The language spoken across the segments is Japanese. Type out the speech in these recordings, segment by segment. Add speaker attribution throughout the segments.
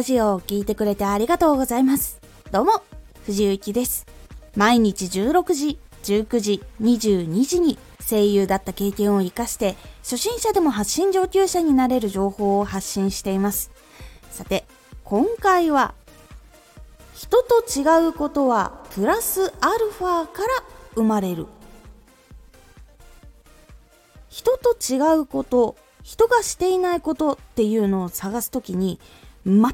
Speaker 1: ラジオを聴いてくれてありがとうございます。どうも、藤幸です。毎日16時、19時、22時に声優だった経験を活かして、初心者でも発信上級者になれる情報を発信しています。さて、今回は、人と違うことはプラスアルファから生まれる。人と違うこと、人がしていないことっていうのを探すときに、全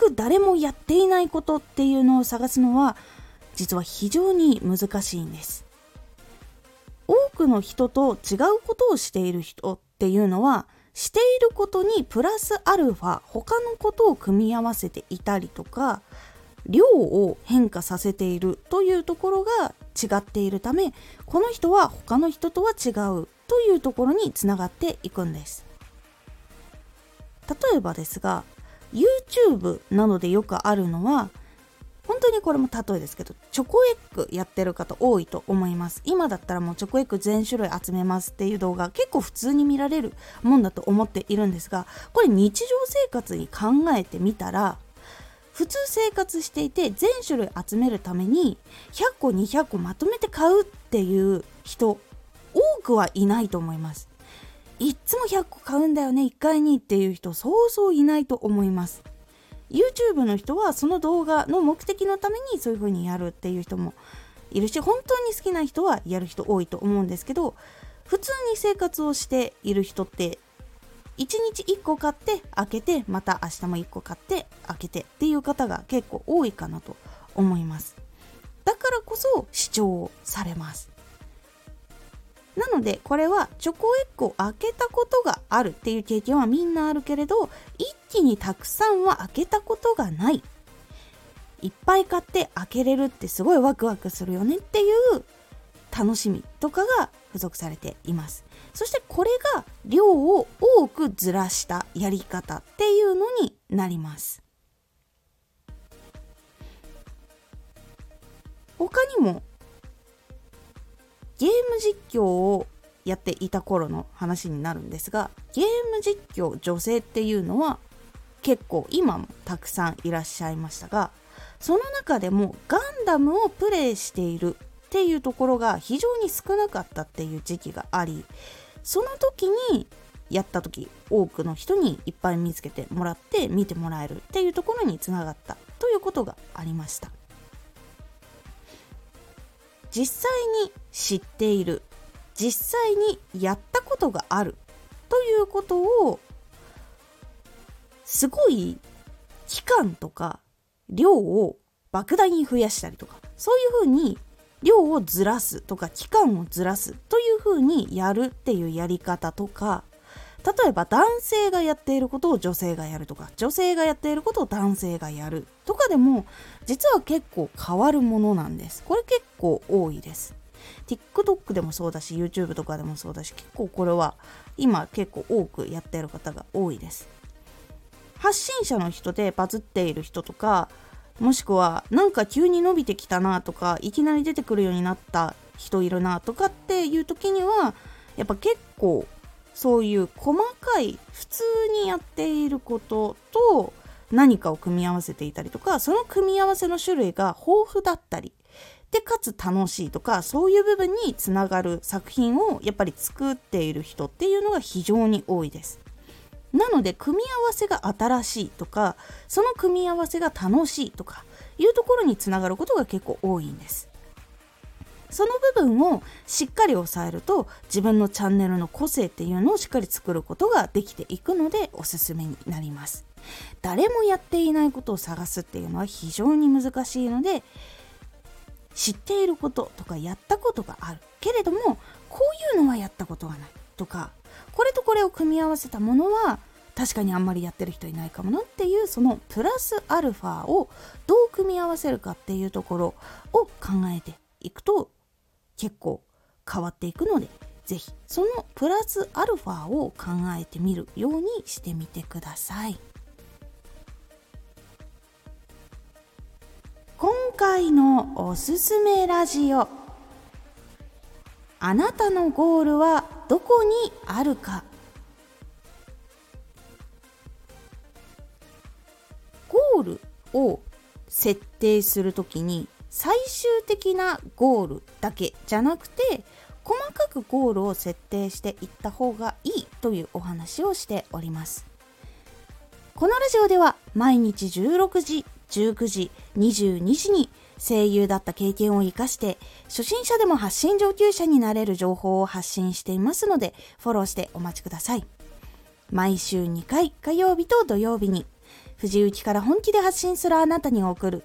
Speaker 1: く誰もやっていないことっていうのを探すのは、実は非常に難しいんです。多くの人と違うことをしている人っていうのはしていることにプラスアルファ他のことを組み合わせていたりとか量を変化させているというところが違っているためこの人は他の人とは違うというところにつながっていくんです例えばですが YouTube などでよくあるのは本当にこれも例えですけどチョコエッグやってる方多いと思います。今だったらもうチョコエッグ全種類集めますっていう動画結構普通に見られるもんだと思っているんですがこれ日常生活に考えてみたら普通生活していて全種類集めるために100個200個まとめて買うっていう人多くはいないと思います。いっつも100個買うんだよね1回にっていう人そうそういないと思います。YouTube の人はその動画の目的のためにそういう風にやるっていう人もいるし本当に好きな人はやる人多いと思うんですけど普通に生活をしている人って1日1個買って開けてまた明日も1個買って開けてっていう方が結構多いかなと思います。だからこそ視聴されます。なのでこれはチョコエッグを開けたことがあるっていう経験はみんなあるけれど一気にたくさんは開けたことがない。いっぱい買って開けれるってすごいワクワクするよねっていう楽しみとかが付属されています。そしてこれが量を多くずらしたやり方っていうのになります。他にもゲーム実況をやっていた頃の話になるんですがゲーム実況女性っていうのは結構今もたくさんいらっしゃいましたがその中でもガンダムをプレイしているっていうところが非常に少なかったっていう時期がありその時にやった時多くの人にいっぱい見つけてもらって見てもらえるっていうところにつながったということがありました。実際に知っている。実際にやったことがある。ということをすごい期間とか量を莫大に増やしたりとかそういうふうに量をずらすとか期間をずらすというふうにやるっていうやり方とか例えば男性がやっていることを女性がやるとか女性がやっていることを男性がやるとかでも実は結構変わるものなんです。これ結構多いです。TikTok でもそうだし YouTube とかでもそうだし結構これは今結構多くやってる方が多いです。発信者の人でバズっている人とかもしくはなんか急に伸びてきたなとかいきなり出てくるようになった人いるなとかっていう時にはやっぱ結構そういう細かい普通にやっていることと何かを組み合わせていたりとかその組み合わせの種類が豊富だったりでかつ楽しいとかそういう部分につながる作品をやっぱり作っている人っていうのが非常に多いです。なので組み合わせが新しいとかその組み合わせが楽しいとかいうところにつながることが結構多いんです。その部分をしっかり押さえると自分のチャンネルの個性っていうのをしっかり作ることができていくのでおすすめになります。誰もやっていないことを探すっていうのは非常に難しいので知っていることとかやったことがあるけれどもこういうのはやったことがないとかこれとこれを組み合わせたものは確かにあんまりやってる人いないかもなっていうそのプラスアルファをどう組み合わせるかっていうところを考えていくと結構変わっていくので是非そのプラスアルファを考えてみるようにしてみてください。今回のおすすめラジオ。あなたのゴールはどこにあるか。ゴールを設定する時に最終的なゴールだけじゃなくて細かくゴールを設定していった方がいいというお話をしております。このラジオでは毎日16時19時22時に声優だった経験を生かして初心者でも発信上級者になれる情報を発信していますのでフォローしてお待ちください。毎週2回火曜日と土曜日に藤雪から本気で発信するあなたに送る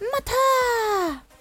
Speaker 1: また